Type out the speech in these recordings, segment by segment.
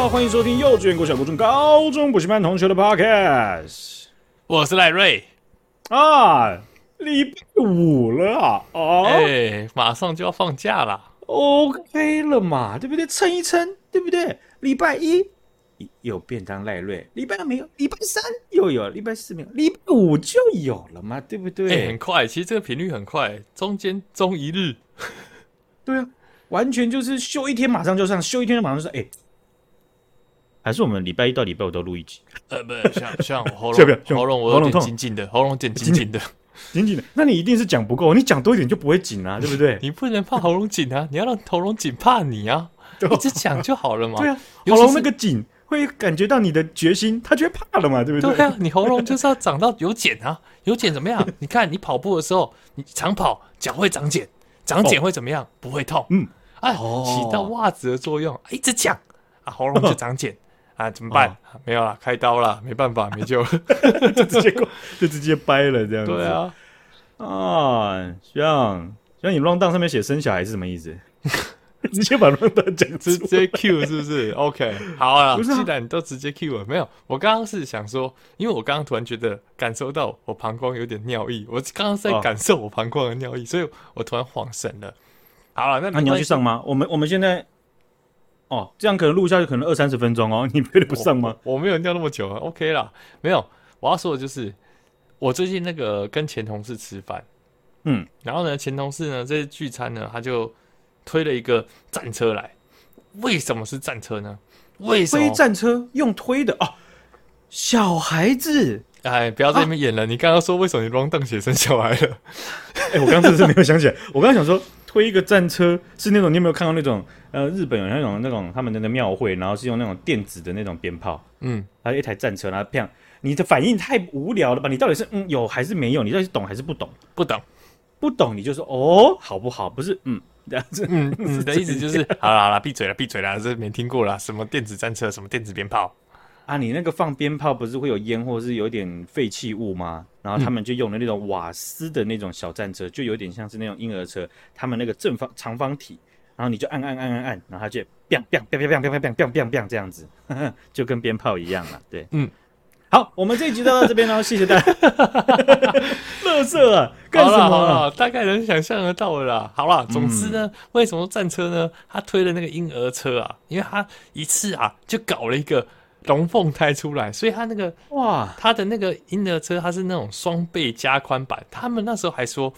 好，欢迎收听幼稚园、国小、国中、高中补习班同学的 Podcast。我是赖瑞。啊，礼拜五了啊，哦，哎、欸，马上就要放假了，OK 了嘛，对不对？撑一撑，对不对？礼拜一。有便当赖瑞，礼拜二没有，礼拜三又有，礼拜四没有，礼拜五就有了嘛，对不对？哎、欸，很快，其实这个频率很快，中间中一日，对啊，完全就是休一天马上就上，休一天马上就上，哎、欸。还是我们礼拜一到礼拜五都录一集？呃，不，像像 喉咙喉咙我喉咙痛紧紧的，喉咙紧紧紧的，紧紧的。那你一定是讲不够，你讲多一点就不会紧啊，对不对？你不能怕喉咙紧啊，你要让喉咙紧怕你啊，一直讲就好了嘛。对啊，喉咙那个紧会感觉到你的决心，他就会怕了嘛，对不对？对啊，你喉咙就是要长到有茧啊，有茧怎么样？你看你跑步的时候，你长跑脚会长茧，长茧会怎么样？不会痛。嗯，哎，起到袜子的作用，一直讲啊，喉咙就长茧。啊，怎么办？哦、没有了，开刀了，没办法，没救了，就直接过，就直接掰了，这样子。对啊，啊，像像你 rundown 上面写生小孩是什么意思？直接把 rundown 讲，直接 Q 是不是？OK，好啊，不是啊，既然你都直接 Q 了，没有，我刚刚是想说，因为我刚刚突然觉得感受到我膀胱有点尿意，我刚刚在感受我膀胱的尿意，哦、所以我突然恍神了。好了，那那你要去上吗？我们我们现在。哦，这样可能录下去可能二三十分钟哦，你配得不上吗？我，我没有尿那么久啊，OK 啦，没有。我要说的就是，我最近那个跟前同事吃饭，嗯，然后呢，前同事呢，这次聚餐呢，他就推了一个战车来。为什么是战车呢？为什么推战车用推的哦？小孩子，哎，不要在那边演了。啊、你刚刚说为什么你 rundown 写成小孩了？哎，我刚刚真的是没有想起来。我刚刚想说。推一个战车是那种，你有没有看到那种？呃，日本有那种那种他们的那个庙会，然后是用那种电子的那种鞭炮，嗯，还有一台战车，然后这样，你的反应太无聊了吧？你到底是嗯有还是没有？你到底是懂还是不懂？不懂，不懂你就说哦，好不好？不是，嗯，这样子，嗯，你的意思就是 好了好了，闭嘴了闭嘴了，这没听过了，什么电子战车，什么电子鞭炮。啊，你那个放鞭炮不是会有烟或者是有点废弃物吗？然后他们就用的那种瓦斯的那种小战车，嗯、就有点像是那种婴儿车，他们那个正方长方体，然后你就按按按按按，然后它就 biang biang biang biang biang biang biang biang biang 这样子呵呵，就跟鞭炮一样了。对，嗯，好，我们这一集就到这边喽，谢谢大家。乐色啊，干什么？好了，大概能想象得到的啦。好了，总之呢，嗯、为什么战车呢？他推的那个婴儿车啊，因为他一次啊就搞了一个。龙凤胎出来，所以他那个哇，他的那个婴儿车，它是那种双倍加宽版。他们那时候还说，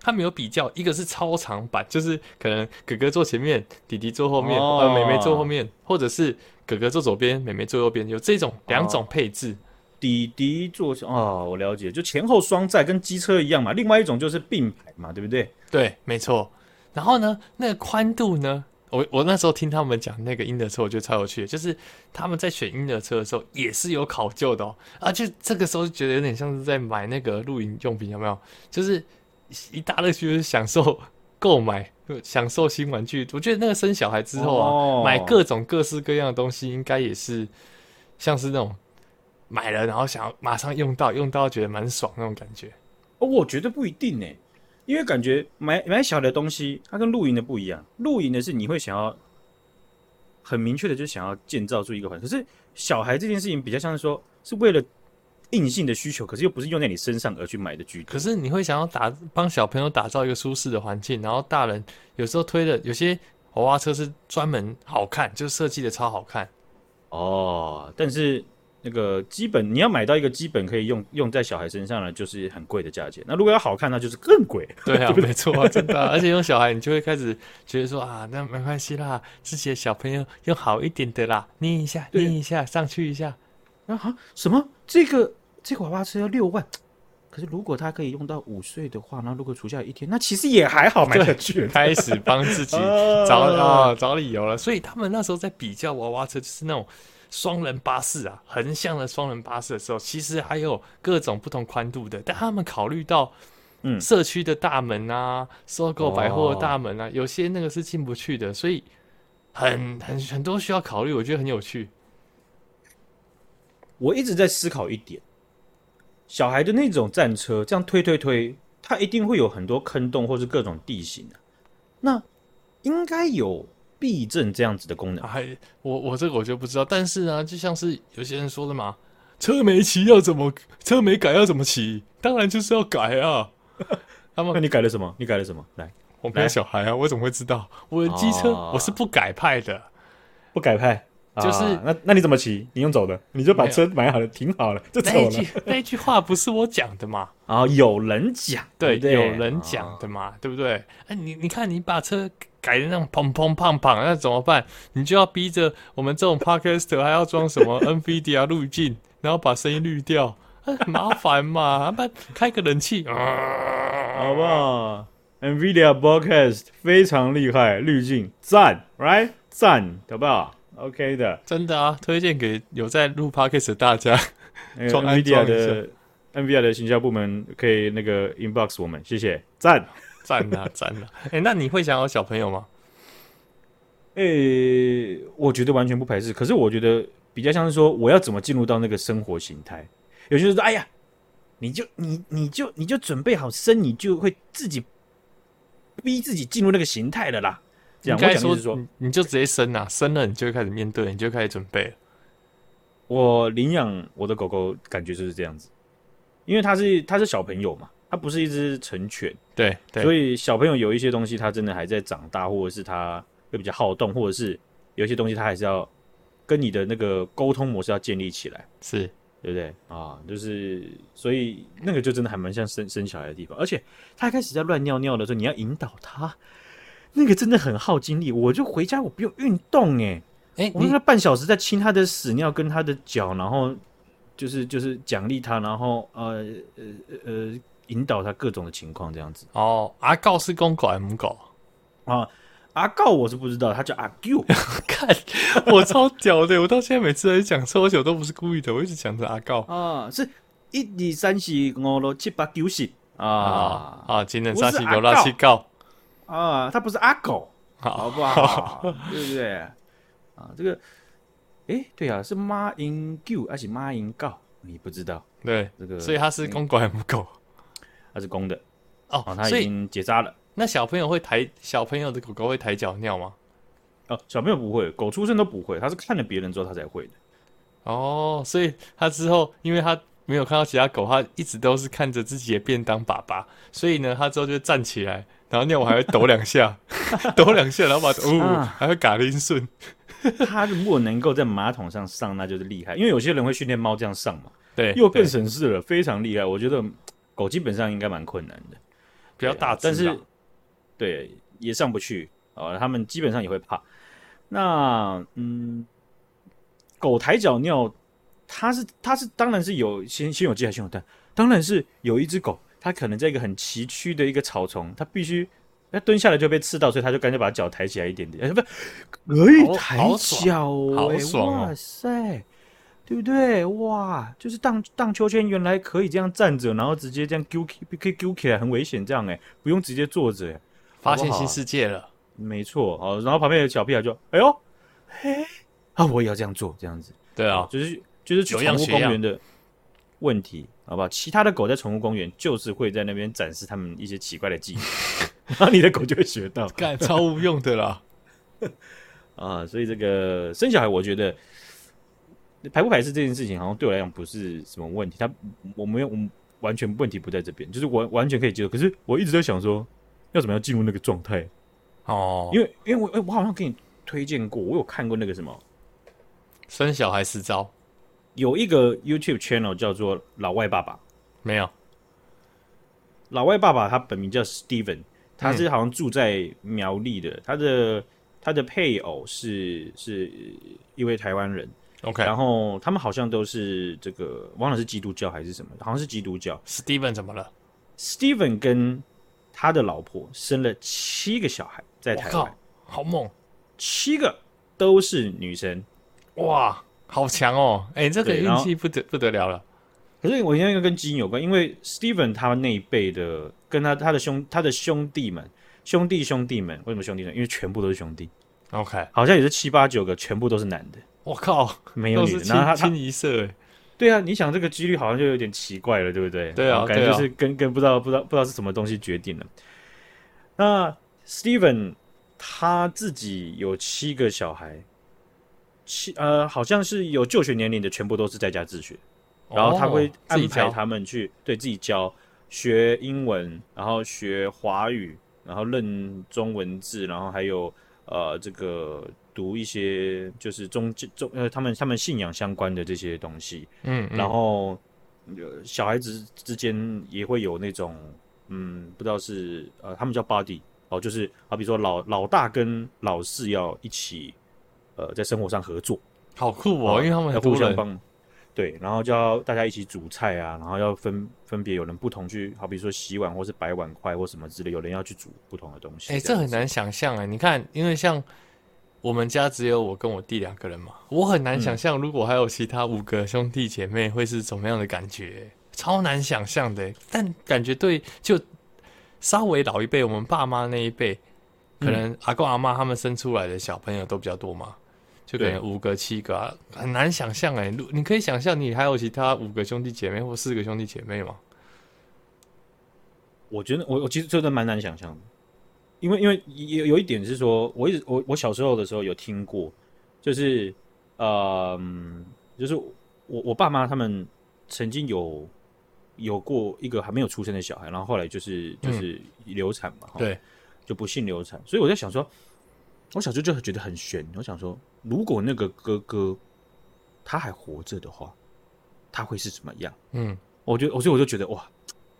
他们有比较，一个是超长版，就是可能哥哥坐前面，弟弟坐后面，哦、呃，妹妹坐后面，或者是哥哥坐左边，妹妹坐右边，有这种两种配置。哦、弟弟坐哦，我了解，就前后双载，跟机车一样嘛。另外一种就是并排嘛，对不对？对，没错。然后呢，那个宽度呢？我我那时候听他们讲那个婴儿车，我觉得超有趣的，就是他们在选婴儿车的时候也是有考究的哦。啊，就这个时候就觉得有点像是在买那个露营用品，有没有？就是一大乐趣，就是享受购买，享受新玩具。我觉得那个生小孩之后啊，哦、买各种各式各样的东西，应该也是像是那种买了然后想要马上用到，用到觉得蛮爽那种感觉。哦，我觉得不一定呢。因为感觉买买小的东西，它跟露营的不一样。露营的是你会想要很明确的，就想要建造出一个环境。可是小孩这件事情比较像是说，是为了硬性的需求，可是又不是用在你身上而去买的居。可是你会想要打帮小朋友打造一个舒适的环境，然后大人有时候推的有些娃娃车是专门好看，就设计的超好看哦，但是。那个基本你要买到一个基本可以用用在小孩身上呢，就是很贵的价钱。那如果要好看，那就是更贵。对啊，没错啊，真的啊。而且用小孩，你就会开始觉得说啊，那没关系啦，自己的小朋友用好一点的啦，捏一下，捏一下，上去一下。啊哈，什么？这个这个娃娃车要六万？可是如果他可以用到五岁的话，那如果除下一天，那其实也还好，买得去。开始帮自己找啊找理由了。所以他们那时候在比较娃娃车，就是那种。双人巴士啊，横向的双人巴士的时候，其实还有各种不同宽度的。但他们考虑到，嗯，社区的大门啊，收购百货的大门啊，哦、有些那个是进不去的，所以很很很多需要考虑。我觉得很有趣。我一直在思考一点，小孩的那种战车这样推推推，它一定会有很多坑洞或是各种地形啊。那应该有避震这样子的功能。哎，我我这个我就不知道，但是呢，就像是有些人说的嘛，车没骑要怎么，车没改要怎么骑？当然就是要改啊。他们，那你改了什么？你改了什么？来，我没有小孩啊，我怎么会知道？我的机车我是不改派的，不改派。就是、啊、那那你怎么骑？你用走的，你就把车买好了，停好了就走了。那句那句话不是我讲的嘛？啊，有人讲，对，对，有人讲的嘛，啊、对不对？哎，你你看，你把车改的那种砰砰胖胖，那怎么办？你就要逼着我们这种 Podcaster 还要装什么 NVIDIA 滤镜，然后把声音滤掉，很麻烦嘛。不然开个冷气，啊、好不好？NVIDIA Podcast 非常厉害，滤镜赞，right 赞，好不好？OK 的，真的啊，推荐给有在录 Podcast 的大家。装 NVIDIA 的 NVIDIA 的行销部门可以那个 inbox 我们，谢谢，赞赞呐赞呐！哎、欸，那你会想要小朋友吗？哎、欸，我觉得完全不排斥，可是我觉得比较像是说，我要怎么进入到那个生活形态？有些人说，哎呀，你就你你就你就准备好生，你就会自己逼自己进入那个形态的啦。应该说，你你就直接生啊，生了你就会开始面对，你就开始准备。我领养我的狗狗，感觉就是这样子，因为它是它是小朋友嘛，它不是一只成犬，对，对，所以小朋友有一些东西，它真的还在长大，或者是它会比较好动，或者是有一些东西，它还是要跟你的那个沟通模式要建立起来，是对不对啊？就是所以那个就真的还蛮像生生小孩的地方，而且它开始在乱尿尿的时候，你要引导它。那个真的很耗精力，我就回家我不用运动哎，哎，我那半小时在清他的屎尿跟他的脚，然后就是就是奖励他，然后呃呃呃引导他各种的情况这样子。哦，阿告是公狗还是母狗啊？阿告我是不知道，他叫阿 Q。看我超屌的，我到现在每次在讲错球都不是故意的，我一直讲着阿告啊，是一二三四五六七八九十啊啊，今天三四五六七告。啊，他不是阿狗，好不好？对不对？啊，这个，哎、欸，对啊，是马英九还是马英告？你不知道？对，这个，所以他是公狗还是母狗？他是公的。哦，它已经结扎了。那小朋友会抬小朋友的狗狗会抬脚尿吗？哦，小朋友不会，狗出生都不会，他是看了别人之后他才会的。哦，所以他之后，因为他没有看到其他狗，他一直都是看着自己的便当粑粑，所以呢，他之后就站起来。然后尿我还会抖两下，抖两下，然后把哦，啊、还会嘎铃顺。它如果能够在马桶上上，那就是厉害。因为有些人会训练猫这样上嘛，对，又更省事了，非常厉害。我觉得狗基本上应该蛮困难的，比较大，但是对也上不去啊、哦。他们基本上也会怕。那嗯，狗抬脚尿，它是它是当然是有先先有鸡还是先有蛋？当然是有一只狗。它可能在一个很崎岖的一个草丛，它必须他蹲下来就被刺到，所以他就干脆把脚抬起来一点点。哎，不，可以抬脚，哎，哇塞，对不对？哇，就是荡荡秋千，原来可以这样站着，然后直接这样丢起，可以丢起来，很危险，这样哎，不用直接坐着，哎，发现新世界了，没错，好，然后旁边有小屁孩就，哎呦，嘿，啊，我也要这样做，这样子，对啊，就是就是宠物公园的问题。好不好？其他的狗在宠物公园就是会在那边展示他们一些奇怪的技能，然后你的狗就会学到，干超无用的啦。啊，所以这个生小孩，我觉得排不排斥这件事情，好像对我来讲不是什么问题。他我没有，我完全问题不在这边，就是我完全可以接受。可是我一直在想说，要怎么样进入那个状态？哦，因为因为我我好像给你推荐过，我有看过那个什么生小孩十招。有一个 YouTube channel 叫做老外爸爸，没有。老外爸爸他本名叫 Steven，他是好像住在苗栗的，嗯、他的他的配偶是是一位台湾人，OK，然后他们好像都是这个忘了是基督教还是什么，好像是基督教。Steven 怎么了？Steven 跟他的老婆生了七个小孩，在台湾，好猛，七个都是女生，哇！好强哦！哎、欸，这个运气不得不得了了。可是我应该跟基因有关，因为 Steven 他那一辈的，跟他他的兄他的兄弟们，兄弟兄弟们，为什么兄弟呢？因为全部都是兄弟。OK，好像也是七八九个，全部都是男的。我靠，没有女的，然后他清一色。对啊，你想这个几率好像就有点奇怪了，对不对？对啊，感觉就是跟跟不知道不知道不知道是什么东西决定了。那 Steven 他自己有七个小孩，七呃，好像是有就学年龄的，全部都是在家自学，然后他会安排他们去对自己教学英文，然后学华语，然后认中文字，然后还有呃这个读一些就是中中呃他们他们信仰相关的这些东西，嗯，然后小孩子之间也会有那种嗯，不知道是呃他们叫 buddy。哦，就是好比说老老大跟老四要一起，呃，在生活上合作，好酷哦，因为他们要互相帮，对，然后就要大家一起煮菜啊，然后要分分别有人不同去，好比说洗碗或是摆碗筷或什么之类，有人要去煮不同的东西。哎、欸，这很难想象哎，你看，因为像我们家只有我跟我弟两个人嘛，我很难想象如果还有其他五个兄弟姐妹会是怎么样的感觉，超难想象的。但感觉对就。稍微老一辈，我们爸妈那一辈，可能阿公阿妈他们生出来的小朋友都比较多嘛，就可能五个七个啊，很难想象哎。你可以想象你还有其他五个兄弟姐妹或四个兄弟姐妹吗？我觉得我我其实真的蛮难想象的，因为因为有有一点是说，我一直我我小时候的时候有听过，就是呃，就是我我爸妈他们曾经有。有过一个还没有出生的小孩，然后后来就是就是流产嘛，嗯、对，就不幸流产。所以我在想说，我小时候就觉得很悬。我想说，如果那个哥哥他还活着的话，他会是怎么样？嗯，我觉得，所以我就觉得哇，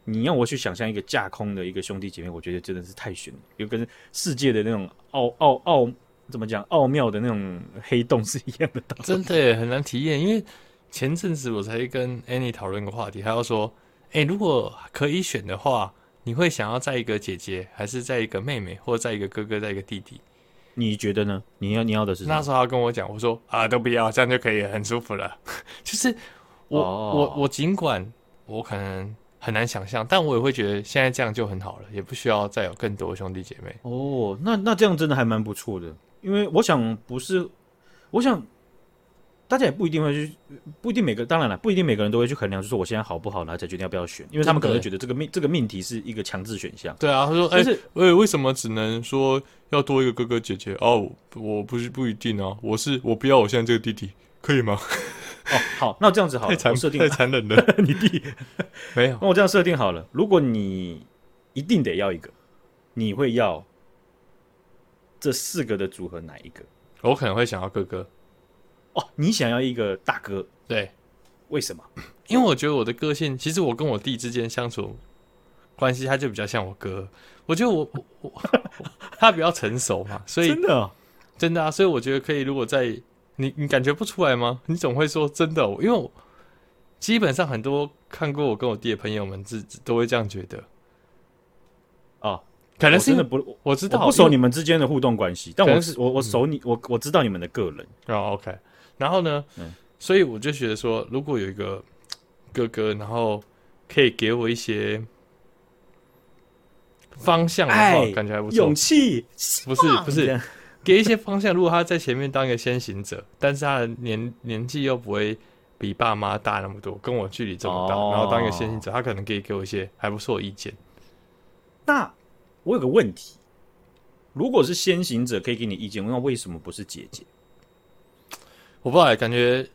你要我去想象一个架空的一个兄弟姐妹，我觉得真的是太悬了，就跟世界的那种奥奥奥怎么讲奥妙的那种黑洞是一样的道理。真的很难体验，因为前阵子我才跟 Annie 讨论个话题，她要说。哎、欸，如果可以选的话，你会想要在一个姐姐，还是在一个妹妹，或者再一个哥哥，在一个弟弟？你觉得呢？你要你要的是什么？那时候他跟我讲，我说啊，都不要，这样就可以很舒服了。就是我、哦、我我尽管我可能很难想象，但我也会觉得现在这样就很好了，也不需要再有更多兄弟姐妹。哦，那那这样真的还蛮不错的，因为我想不是，我想。大家也不一定会去，不一定每个，当然了，不一定每个人都会去衡量，就是说我现在好不好，然后才决定要不要选，因为他们可能会觉得这个命这个命题是一个强制选项。对啊，他说，哎、就是，喂、欸，为什么只能说要多一个哥哥姐姐？哦，我不是不一定啊，我是我不要我现在这个弟弟，可以吗？哦，好，那这样子好了，太残忍了，你弟没有，那我这样设定好了，如果你一定得要一个，你会要这四个的组合哪一个？我可能会想要哥哥。哦，你想要一个大哥？对，为什么？因为我觉得我的个性，其实我跟我弟之间相处关系，他就比较像我哥。我觉得我我，我 他比较成熟嘛，所以真的、哦、真的啊，所以我觉得可以。如果在你你感觉不出来吗？你总会说真的、哦，因为我基本上很多看过我跟我弟的朋友们，自都会这样觉得。哦，可能是真的不，我知道我不熟你们之间的互动关系，但我是我我熟你，嗯、我我知道你们的个人。哦，OK。然后呢，嗯，所以我就觉得说，如果有一个哥哥，然后可以给我一些方向的话，感觉还不错。勇气不是不是，给一些方向。如果他在前面当一个先行者，但是他的年年纪又不会比爸妈大那么多，跟我距离这么大，哦，然后当一个先行者，他可能可以给我一些还不错的意见。那我有个问题，如果是先行者可以给你意见，那为什么不是姐姐？我不知道，感觉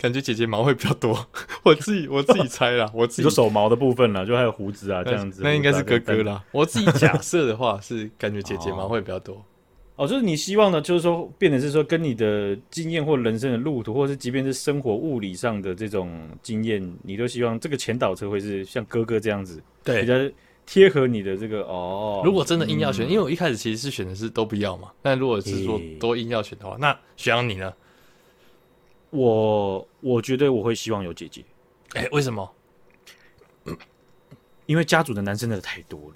感觉姐姐毛会比较多。我自己我自己猜啦，我自己有手毛的部分啦，就还有胡子啊这样子。那应该是哥哥啦。我自己 假设的话是感觉姐姐毛会比较多。哦，哦，就是你希望呢，就是说变得是说跟你的经验或人生的路途，或者是即便是生活物理上的这种经验，你都希望这个前导车会是像哥哥这样子，对，比较。贴合你的这个哦，如果真的硬要选，嗯，因为我一开始其实是选的是都不要嘛。但如果是说都硬要选的话，欸，那选上你呢？我我觉得我会希望有姐姐。哎，欸，为什么？因为家族的男生真的太多了，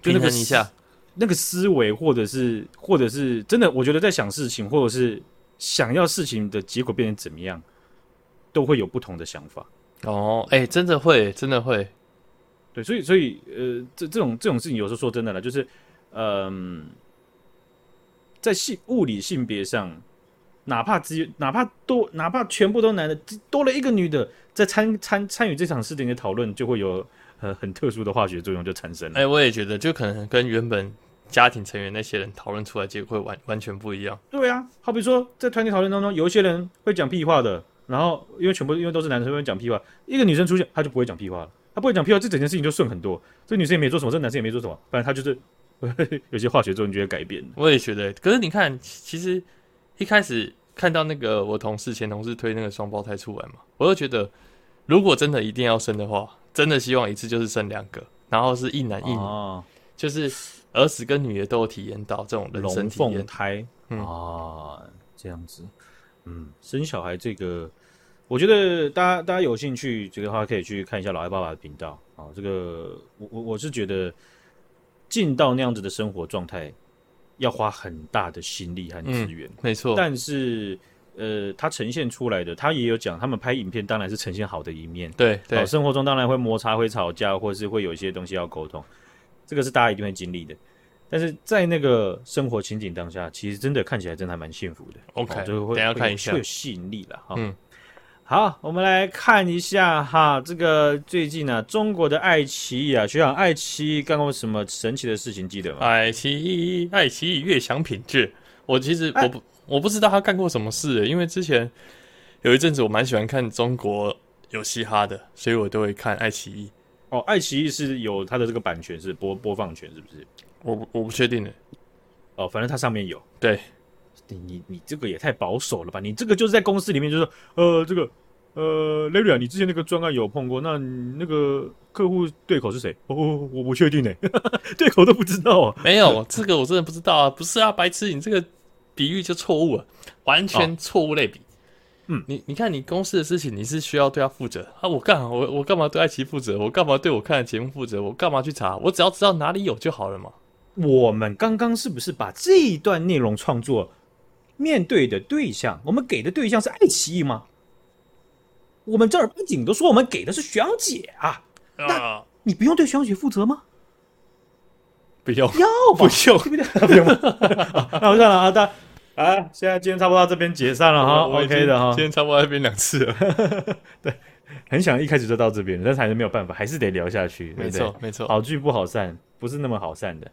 就那个一下那个思维，或者是或者是真的，我觉得在想事情，或者是想要事情的结果变成怎么样，都会有不同的想法。哦，哎，欸，真的会，真的会。对，所以所以呃，这这种这种事情，有时候说真的了，就是嗯、呃，在性物理性别上，哪怕只有哪怕多哪怕全部都男的，多了一个女的，在参参参与这场事情的讨论，就会有呃很特殊的化学作用就产生了。哎、欸，我也觉得，就可能跟原本家庭成员那些人讨论出来结果会完完全不一样。对啊，好比说在团体讨论当中，有一些人会讲屁话的，然后因为全部因为都是男生会讲屁话，一个女生出现，她就不会讲屁话了，她不会讲屁话，这整件事情就顺很多。这女生也没做什么，这男生也没做什么，反正他就是 有些化学作用就会改变。我也觉得，可是你看，其实一开始。看到那个我同事前同事推那个双胞胎出来嘛，我就觉得，如果真的一定要生的话，真的希望一次就是生两个，然后是一男一女，哦、就是儿子跟女儿都有体验到这种人生体验。龙凤胎啊，这样子，嗯，生小孩这个，我觉得大家大家有兴趣这个话，可以去看一下老爱爸爸的频道啊。这个我我我是觉得进到那样子的生活状态。要花很大的心力和资源，嗯，没错。但是，呃，他呈现出来的，他也有讲，他们拍影片当然是呈现好的一面，对对。生活中当然会摩擦、会吵架，或是会有一些东西要沟通，这个是大家一定会经历的。但是在那个生活情景当下，其实真的看起来真的还蛮幸福的。OK，就会等下看一下，会有吸引力了哈。嗯。好，我们来看一下哈，这个最近呢、啊，中国的爱奇艺啊，学长，爱奇艺干过什么神奇的事情？记得吗？爱奇艺，爱奇艺悦享品质。我其实我不我不知道他干过什么事，因为之前有一阵子我蛮喜欢看中国有嘻哈的，所以我都会看爱奇艺。哦，爱奇艺是有它的这个版权，是播播放权，是不是？我我不确定的。哦，反正它上面有。对。你你你这个也太保守了吧？你这个就是在公司里面，就是说，呃，这个呃，Larry 啊，你之前那个专案有碰过，那那个客户对口是谁？哦，我不确定呢，对口都不知道啊。没有，这个我真的不知道啊。不是啊，白痴，你这个比喻就错误了，完全错误类比。哦、嗯，你你看，你公司的事情，你是需要对他负责啊。我干，我我干嘛对爱奇艺负责？我干嘛对我看的节目负责？我干嘛去查？我只要知道哪里有就好了嘛。我们刚刚是不是把这一段内容创作？面对的对象，我们给的对象是爱奇艺吗？我们正儿八经都说我们给的是徐阳姐啊，那你不用对徐阳姐负责吗？不用，要不用，对不对？不用。那我算了啊，大啊，现在今天差不多到这边解散了哈，OK 的哈，今天差不多这边两次了，对，很想一开始就到这边，但是还是没有办法，还是得聊下去，没错，没错，好聚不好散，不是那么好散的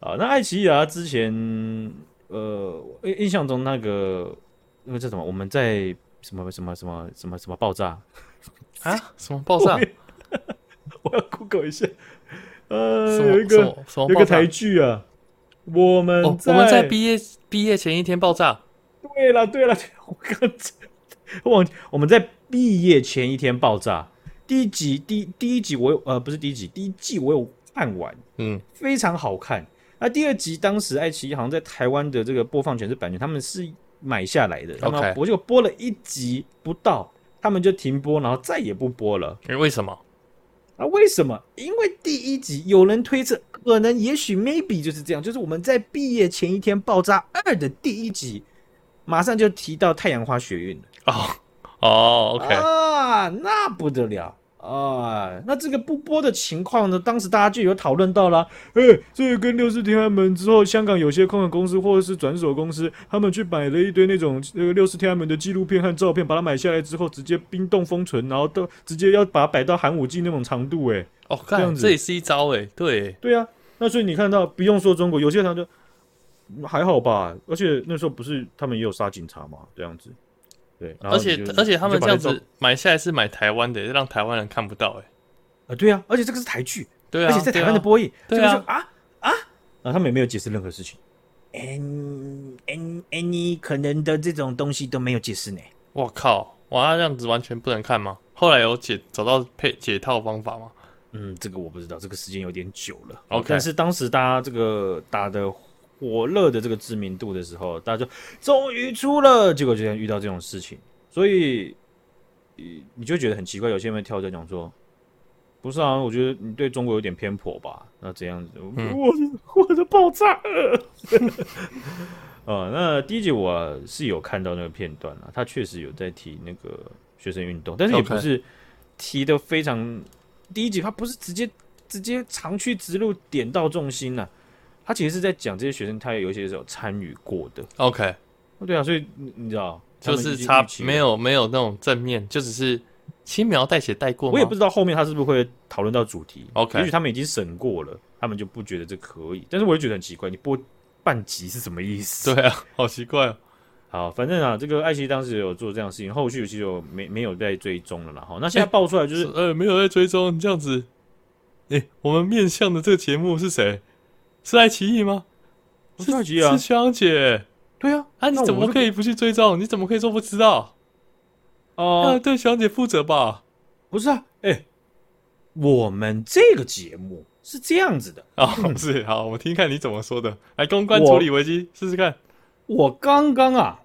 啊。那爱奇艺啊，之前。呃，印印象中那个那个叫什么？我们在什么什么什么什么什么爆炸啊？什么爆炸？我要 Google 一下。呃，有一个有一个台剧啊，我们我们在毕业毕业前一天爆炸。对了对了，我刚忘记我们在毕业前一天爆炸。第一集第第一集我有呃不是第一集第一季我有看完，嗯，非常好看。那第二集当时爱奇艺好像在台湾的这个播放权是版权，他们是买下来的。OK，我就播了一集不到，他们就停播，然后再也不播了。欸，为什么？啊，为什么？因为第一集有人推测，可能也许 maybe 就是这样，就是我们在毕业前一天爆炸二的第一集，马上就提到太阳花学运了。哦哦，OK 啊，那不得了。啊，那这个不播的情况呢？当时大家就有讨论到了，哎、欸，这个跟六四天安门之后，香港有些空壳公司或者是转手公司，他们去买了一堆那种那个六四天安门的纪录片和照片，把它买下来之后，直接冰冻封存，然后都直接要把它摆到寒武纪那种长度，哎，哦，这样子，这也是一招，哎，对，对啊，那所以你看到，不用说中国，有些人就还好吧，而且那时候不是他们也有杀警察嘛，这样子。对，而且而且他们这样子买下来是买台湾的，让台湾人看不到哎、欸，啊对啊，而且这个是台剧，对啊，而且在台湾的播映，对啊，这个就啊啊，然后他们也没有解释任何事情，any any any 可能的这种东西都没有解释呢。我靠，哇，这样子完全不能看吗？后来有解找到配解套方法吗？嗯，这个我不知道，这个时间有点久了。OK，但是当时大家这个打的。火热的这个知名度的时候，大家就终于出了，结果就遇到这种事情，所以你就觉得很奇怪。有些人会跳着讲说：“不是啊，我觉得你对中国有点偏颇吧？”那这样子，嗯、我我的爆炸了。呃，那第一集我是有看到那个片段了，他确实有在提那个学生运动，但是也不是提的非常。第一集他不是直接直接长驱直入，点到重心了。他其实是在讲这些学生，他有一些是有参与过的。OK，对啊，所以你知道，就是差没有没有那种正面，就只是轻描淡写带过？我也不知道后面他是不是会讨论到主题。OK，也许他们已经审过了，他们就不觉得这可以。但是我也觉得很奇怪，你播半集是什么意思？对啊，好奇怪哦。好，反正啊，这个爱奇艺当时有做这样的事情，后续其实有没没有在追踪了啦。哈，那现在爆出来就是，欸、呃，没有在追踪，你这样子，哎、欸，我们面向的这个节目是谁？是爱奇艺吗？不是爱奇艺啊，是香姐。对啊，啊，你怎么可以不去追踪？你怎么可以说不知道？哦、呃，要对香姐负责吧？不是啊，哎、欸，我们这个节目是这样子的啊，是，好，我听看你怎么说的。来，公关处理危机，试试看。我刚刚啊，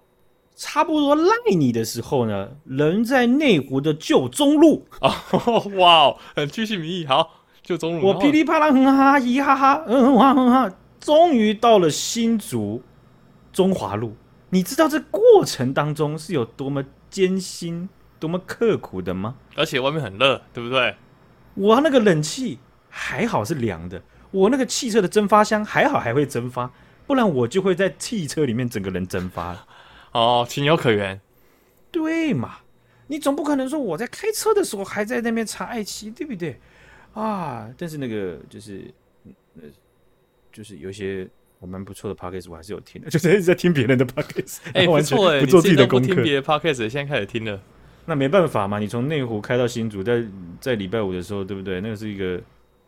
差不多赖你的时候呢，人在内湖的旧中路啊，哇哦，很巨细民意。好，旧中路，我噼里啪啦，哼哈哈，嘻哈哈，嗯哼哈哼哈，终于到了新竹中华路。你知道这过程当中是有多么艰辛、多么刻苦的吗？而且外面很热，对不对？我那个冷气还好是凉的，我那个汽车的蒸发箱还好还会蒸发。不然我就会在汽车里面整个人蒸发了。哦，情有可原。对嘛？你总不可能说我在开车的时候还在那边查爱奇艺，对不对？啊！但是那个就是，呃，就是有一些我蛮不错的 podcast 我还是有听的，就是一直在听别人的 podcast。哎，不错哎，不做自己的功课。听别的 podcast，现在开始听了。那没办法嘛，你从内湖开到新竹，在在礼拜五的时候，对不对？那个是一个，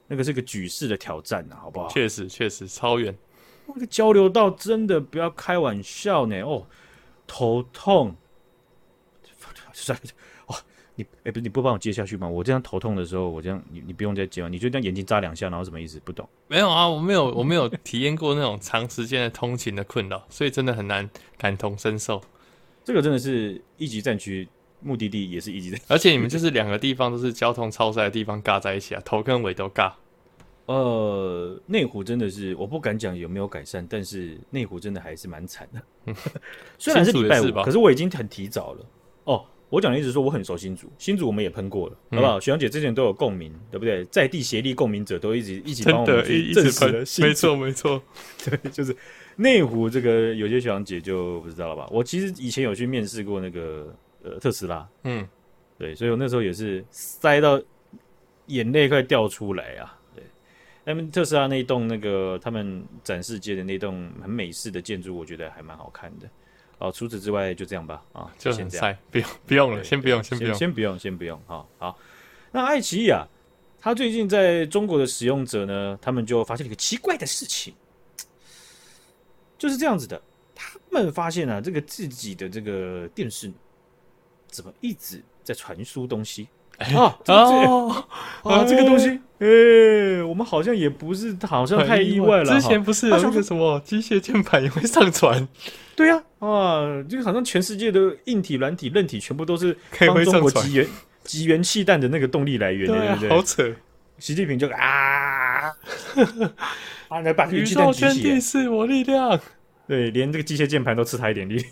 那个是一个举世的挑战啊，好不好？确实，确实超远。那个交流道真的不要开玩笑呢哦，头痛。算你哎、欸，不是你不帮我接下去吗？我这样头痛的时候，我这样你你不用再接吗？你就这样眼睛眨两下，然后什么意思？不懂？没有啊，我没有我没有 体验过那种长时间的通勤的困扰，所以真的很难感同身受。这个真的是一级战区，目的地也是一级战区，而且你们就是两个地方都是交通超塞的地方，尬在一起啊，头跟尾都尬。呃，内湖真的是我不敢讲有没有改善，但是内湖真的还是蛮惨的。虽然是礼拜五，可是我已经很提早了。哦，我讲的意思是说我很熟新竹，新竹我们也喷过了，嗯、好不好？学长姐之前都有共鸣，对不对？在地协力共鸣者都一直一起帮我们去证实了，没错没错。对，就是内湖这个有些学长姐就不知道了吧？我其实以前有去面试过那个呃特斯拉，嗯，对，所以我那时候也是塞到眼泪快掉出来啊。他们特斯拉那一栋那个他们展示街的那栋很美式的建筑，我觉得还蛮好看的。哦，除此之外就这样吧。啊，就先这样，不用不用了，先不用，先不用，先不用，先不用。好，好。那爱奇艺啊，它最近在中国的使用者呢，他们就发现了一个奇怪的事情，就是这样子的。他们发现啊，这个自己的这个电视怎么一直在传输东西。啊，这哦，啊，这个东西，哎，我们好像也不是，好像太意外了。之前不是有那个什么机械键盘也会上传？对呀，啊，就好像全世界的硬体、软体、韧体全部都是帮中国集 元集元气弹的那个动力来源，对不对？好扯，习近平就啊，啊，来把元气弹举起，是我力量。对，连这个机械键盘都吃他一点力，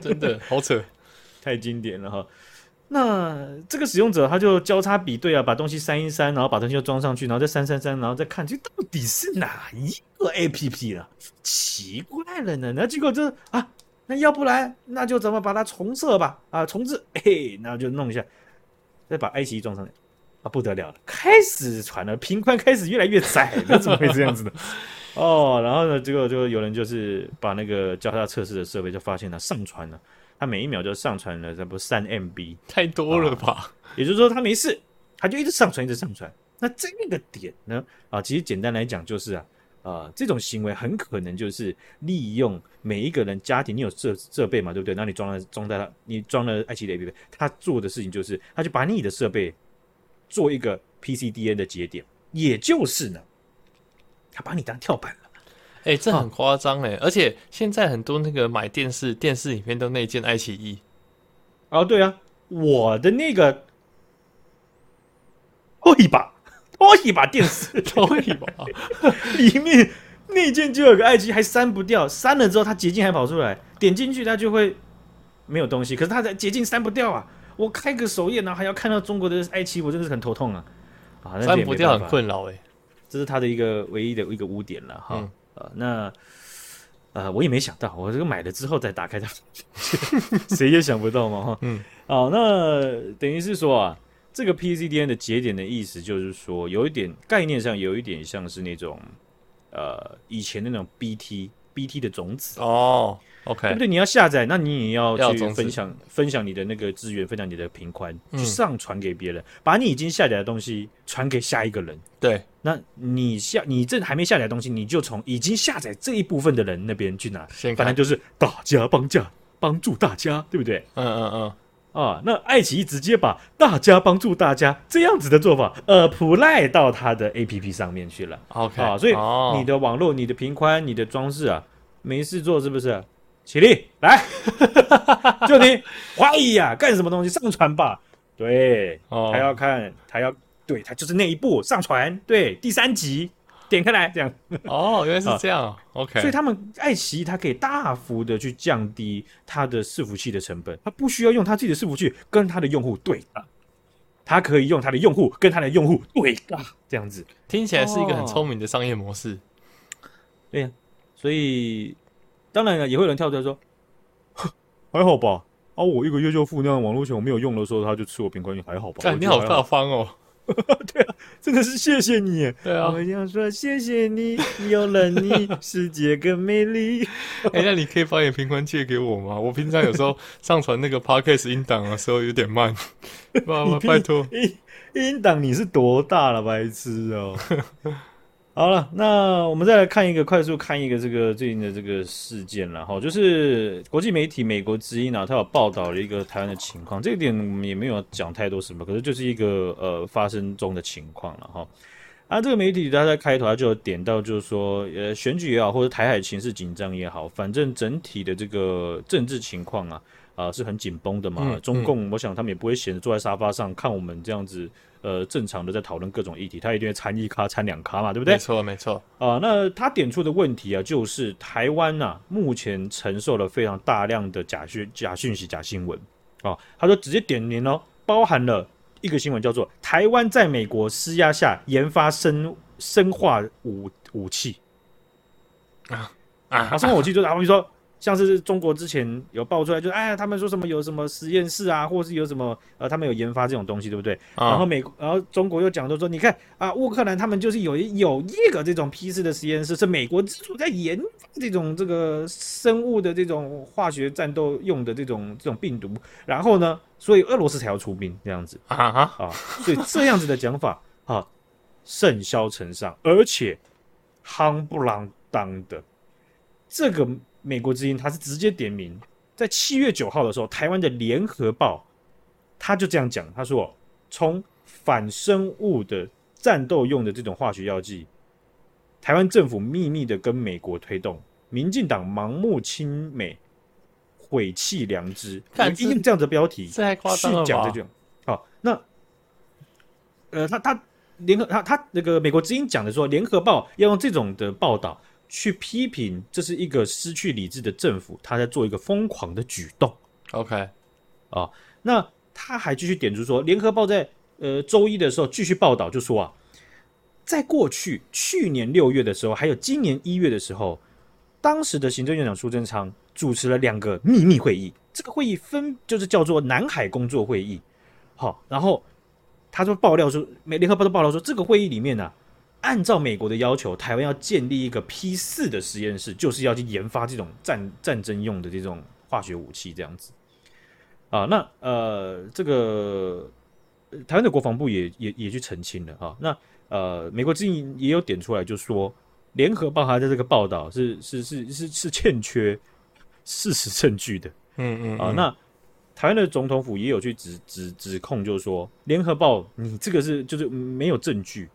真的好扯，太经典了哈。那这个使用者他就交叉比对啊，把东西删一删，然后把东西又装上去，然后再删删删，然后再看，这到底是哪一个 APP 了？奇怪了呢。那结果就啊，那要不然那就怎么把它重设吧？啊，重置，嘿，那就弄一下，再把爱奇艺装上来，啊，不得了了，开始传了，频宽开始越来越窄，了怎么会这样子呢？哦，然后呢，结果就有人就是把那个交叉测试的设备就发现了上传了。他每一秒就上传了，这不三 MB，太多了吧？啊，也就是说，他没事，他就一直上传，一直上传。那这个点呢？啊，其实简单来讲就是啊，啊，这种行为很可能就是利用每一个人家庭，你有设设备嘛，对不对？那你装了装在他，你装了爱奇艺的 APP，他做的事情就是，他就把你的设备做一个 PCDN 的节点，也就是呢，他把你当跳板。哎、欸，这很夸张哎！而且现在很多那个买电视，电视里面都内建爱奇艺。哦，对啊，我的那个拖一把，拖一把电视，拖一把，里面内建就有个爱奇艺，还删不掉，删了之后它捷径还跑出来，点进去它就会没有东西。可是它的捷径删不掉啊！我开个首页，然后还要看到中国的爱奇艺，我真的是很头痛啊！啊，删不掉很困扰哎，这是它的一个唯一的一个污点了哈。嗯啊，那呃，我也没想到，我这个买了之后再打开它，谁也想不到嘛哈。嗯，好，那等于是说啊，这个 PCDN 的节点的意思就是说，有一点概念上有一点像是那种呃以前那种 BT BT 的种子哦。OK，对不对？你要下载，那你也要去分享分享你的那个资源，分享你的频宽，嗯、去上传给别人，把你已经下载的东西传给下一个人。对，那你下你这还没下载的东西，你就从已经下载这一部分的人那边去拿。反正就是大家帮家帮助大家，对不对？嗯嗯嗯。啊，那爱奇艺直接把大家帮助大家这样子的做法，呃，apply 到它的 APP 上面去了。OK，啊，所以你的网络、你的频宽、你的装置啊，没事做是不是？起立，来，就你怀疑呀，干什么东西？上传吧。对，哦、他要看，他要对，他就是那一步上传。对，第三集点开来，这样。哦，原来是这样。啊、OK，所以他们爱奇艺，它可以大幅的去降低它的伺服器的成本，它不需要用它自己的伺服器跟它的用户对打，它可以用它的用户跟它的用户对打，这样子听起来是一个很聪明的商业模式。哦、对呀、啊，所以。当然了，也会有人跳出来说：“ 还好吧，啊，我一个月就付那样网络钱，我没有用的时候，他就吃我频宽，还好吧？”干，你好大方哦！对啊，真的是谢谢你。对啊，我一定要说谢谢你，有了你，世界更美丽。哎、欸，那你可以把你频宽借给我吗？我平常有时候上传那个 Podcast 音档的时候有点慢，拜拜托。音音档你是多大了，白痴哦！好了，那我们再来看一个，快速看一个这个最近的这个事件了哈，就是国际媒体美国之音啊，它有报道了一个台湾的情况，这一点我们也没有讲太多什么，可是就是一个呃发生中的情况了哈。啊，这个媒体它在开头它就有点到，就是说呃选举也好，或者台海情势紧张也好，反正整体的这个政治情况啊啊、呃、是很紧绷的嘛。嗯嗯、中共我想他们也不会闲着坐在沙发上看我们这样子。呃，正常的在讨论各种议题，他一定会参一咖、参两咖嘛，对不对？没错，没错。啊、呃，那他点出的问题啊，就是台湾呐、啊，目前承受了非常大量的假讯、假讯息、假新闻啊。他说直接点名哦，包含了一个新闻叫做台湾在美国施压下研发生生化武武器啊啊，生化武器就是啊，比如说。像是中国之前有爆出来就，就哎，他们说什么有什么实验室啊，或是有什么呃，他们有研发这种东西，对不对？哦、然后美国，然后中国又讲说说，你看啊，乌克兰他们就是有有一个这种批次的实验室，是美国在研发这种这个生物的这种化学战斗用的这种这种病毒，然后呢，所以俄罗斯才要出兵这样子 啊，所以这样子的讲法啊，甚嚣尘上，而且夯不啷当的这个。美国之音，他是直接点名，在七月九号的时候，台湾的联合报他就这样讲，他说：“从反生物的战斗用的这种化学药剂，台湾政府秘密的跟美国推动，民进党盲目亲美，毁弃良知。”看，用这样的标题去讲这句。好，那呃，他他联合他他那个美国之音讲的说，联合报要用这种的报道。去批评，这是一个失去理智的政府，他在做一个疯狂的举动。OK，啊、哦，那他还继续点出说，联合报在呃周一的时候继续报道，就说啊，在过去去年六月的时候，还有今年一月的时候，当时的行政院长苏贞昌主持了两个秘密会议，这个会议分就是叫做南海工作会议。好、哦，然后他说爆料说，美联合报都爆料说，这个会议里面呢、啊。按照美国的要求，台湾要建立一个 P 四的实验室，就是要去研发这种战战争用的这种化学武器，这样子。啊，那呃，这个台湾的国防部也也也去澄清了哈。那呃，美国之音也有点出来，就说联合报它的这个报道是是是是是欠缺事实证据的。嗯，嗯嗯。啊，那台湾的总统府也有去指指指控，就是说联合报你这个是就是没有证据。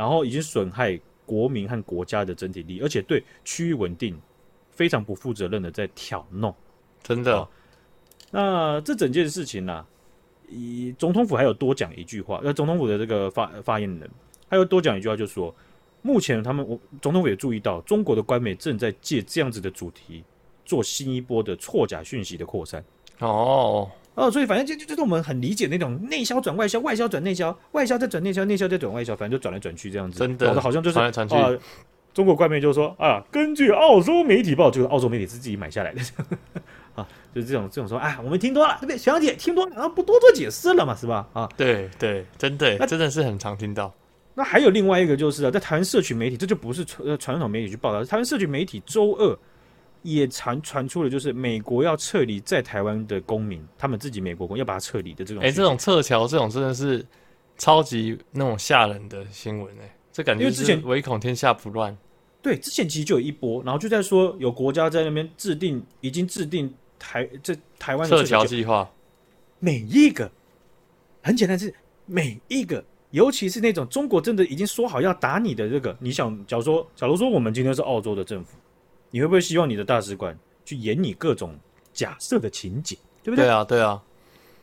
然后已经损害国民和国家的整体利益，而且对区域稳定非常不负责任的在挑弄，真的。那这整件事情呢、啊，以总统府还有多讲一句话，那总统府的这个发发言人还有多讲一句话，就是说，目前他们我总统府也注意到，中国的官媒正在借这样子的主题做新一波的错假讯息的扩散。哦。哦，所以反正就就就是我们很理解那种内销转外销，外销转内销，外销再转内销，内销再转外销，反正就转来转去这样子，真的，好像就是传来传去，中国官媒就说啊，根据澳洲媒体报，就是澳洲媒体是自己买下来的，啊，就是这种这种说啊，我们听多了，对不对？小姐听多了，然后不多做解释了嘛，是吧？啊，对对，真的，那真的是很常听到。那还有另外一个就是啊，在台湾社群媒体，这就不是传呃传统媒体去报道，台湾社群媒体周二也传传出了，就是美国要撤离在台湾的公民，他们自己美国公要把它撤离的这种。哎，这种撤侨这种真的是超级那种吓人的新闻哎。这感觉因为之前唯恐天下不乱，对，之前其实就有一波，然后就在说有国家在那边制定，已经制定台这台湾撤侨计划，每一个很简单是每一个，尤其是那种中国真的已经说好要打你的这个，你想，假如说，假如说我们今天是澳洲的政府，你会不会希望你的大使馆去演你各种假设的情景，对不对？对啊，对啊。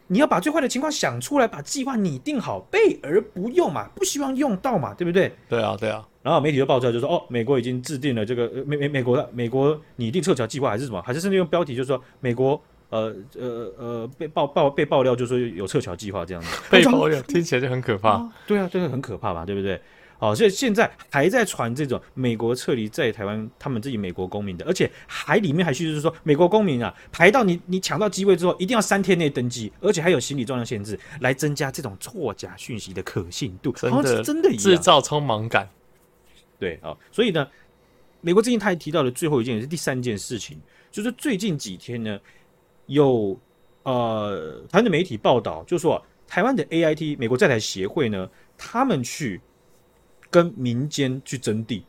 你要把最坏的情况想出来，把计划拟定好，备而不用嘛，不希望用到嘛，对不对？对啊，对啊。然后媒体就爆出来，就说哦，美国已经制定了这个美美美国的美国拟定撤侨计划，还是什么？还是甚至用标题就是说美国呃呃呃被爆爆被爆料，就是说有撤侨计划这样子。被爆料听起来就很可怕。啊对啊，这个很可怕嘛，对不对？哦，所以现在还在传这种美国撤离在台湾他们自己美国公民的，而且还里面还是就是说美国公民啊，排到你你抢到机位之后，一定要三天内登机，而且还有行李重量限制，来增加这种错假讯息的可信度，真的、哦、真的制造匆忙感。对啊、哦，所以呢，美国最近他还提到了最后一件也是第三件事情，就是最近几天呢，有呃台湾的媒体报道，就说、啊、台湾的 AIT 美国在台协会呢，他们去。跟民间去争地、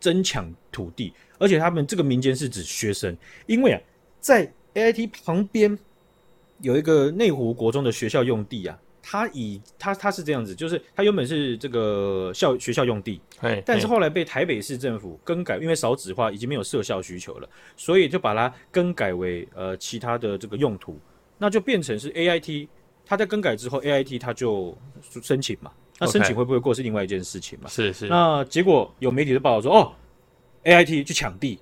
争抢土地，而且他们这个民间是指学生，因为啊，在 AIT 旁边有一个内湖国中的学校用地啊，它以它它是这样子，就是它原本是这个校学校用地，但是后来被台北市政府更改，因为少子化已经没有设校需求了，所以就把它更改为呃其他的这个用途，那就变成是 AIT，它在更改之后，AIT 它就申请嘛。那申请会不会过是另外一件事情嘛？是是。那结果有媒体的报道说，哦，AIT 去抢地，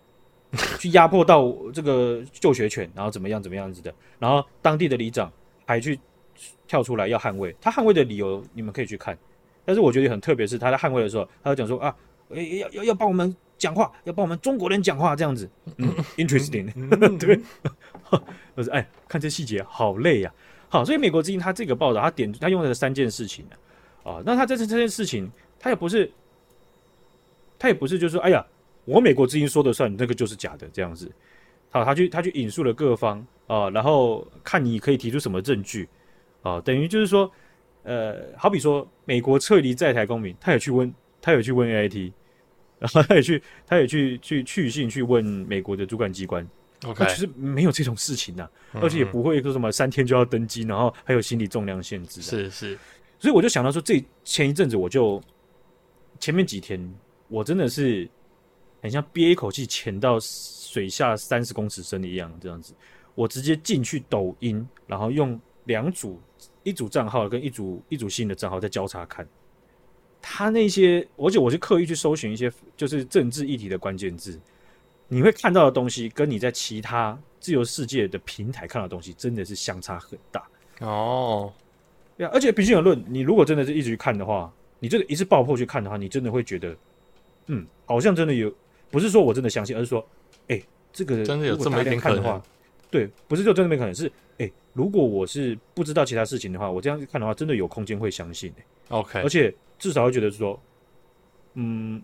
去压迫到这个就学权，然后怎么样怎么样子的，然后当地的里长还去跳出来要捍卫。他捍卫的理由你们可以去看，但是我觉得很特别，是他在捍卫的时候，他就讲说啊，要要要帮我们讲话，要帮我们中国人讲话这样子。嗯，interesting，对，我 说哎，看这细节好累呀、啊。好，所以美国之音他这个报道，他点他用了三件事情呢、啊。啊，那他这次这件事情，他也不是，他也不是，就是说，哎呀，我美国之音说的算，那个就是假的这样子。好，他去他去引述了各方啊，然后看你可以提出什么证据啊，等于就是说，呃，好比说美国撤离在台公民，他也去问，他也去问 AIT，然后他也去，他也去去去信去问美国的主管机关。OK，其实没有这种事情呐、啊，而且也不会说什么三天就要登机，然后还有心理重量限制。是是。所以我就想到说，这前一阵子我就前面几天，我真的是很像憋一口气潜到水下三十公尺深一样，这样子。我直接进去抖音，然后用两组一组账号跟一组一组新的账号在交叉看，他那些，而且我是刻意去搜寻一些就是政治议题的关键字，你会看到的东西，跟你在其他自由世界的平台看到的东西，真的是相差很大哦。对啊，而且平心而论，你如果真的是一直去看的话，你这个一次爆破去看的话，你真的会觉得，嗯，好像真的有，不是说我真的相信，而是说，哎、欸，这个真的有这么一点可能。对，不是就真的没可能是，哎、欸，如果我是不知道其他事情的话，我这样看的话，真的有空间会相信、欸。OK，而且至少会觉得说，嗯，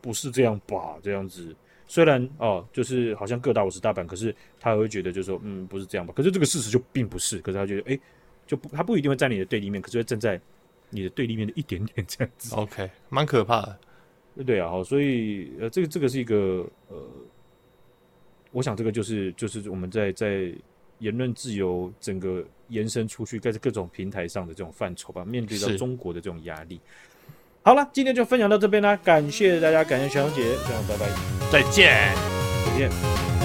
不是这样吧？这样子，虽然哦，就是好像各打五十大板，可是他还会觉得就是说，嗯，不是这样吧？可是这个事实就并不是，可是他觉得，哎、欸。就不，他不一定会在你的对立面，可是会站在你的对立面的一点点这样子。OK，蛮可怕的。对啊，好，所以呃，这个这个是一个呃，我想这个就是就是我们在在言论自由整个延伸出去，在各种平台上的这种范畴吧，面对到中国的这种压力。好了，今天就分享到这边啦，感谢大家，感谢小杨姐，这样拜拜，再见，再见。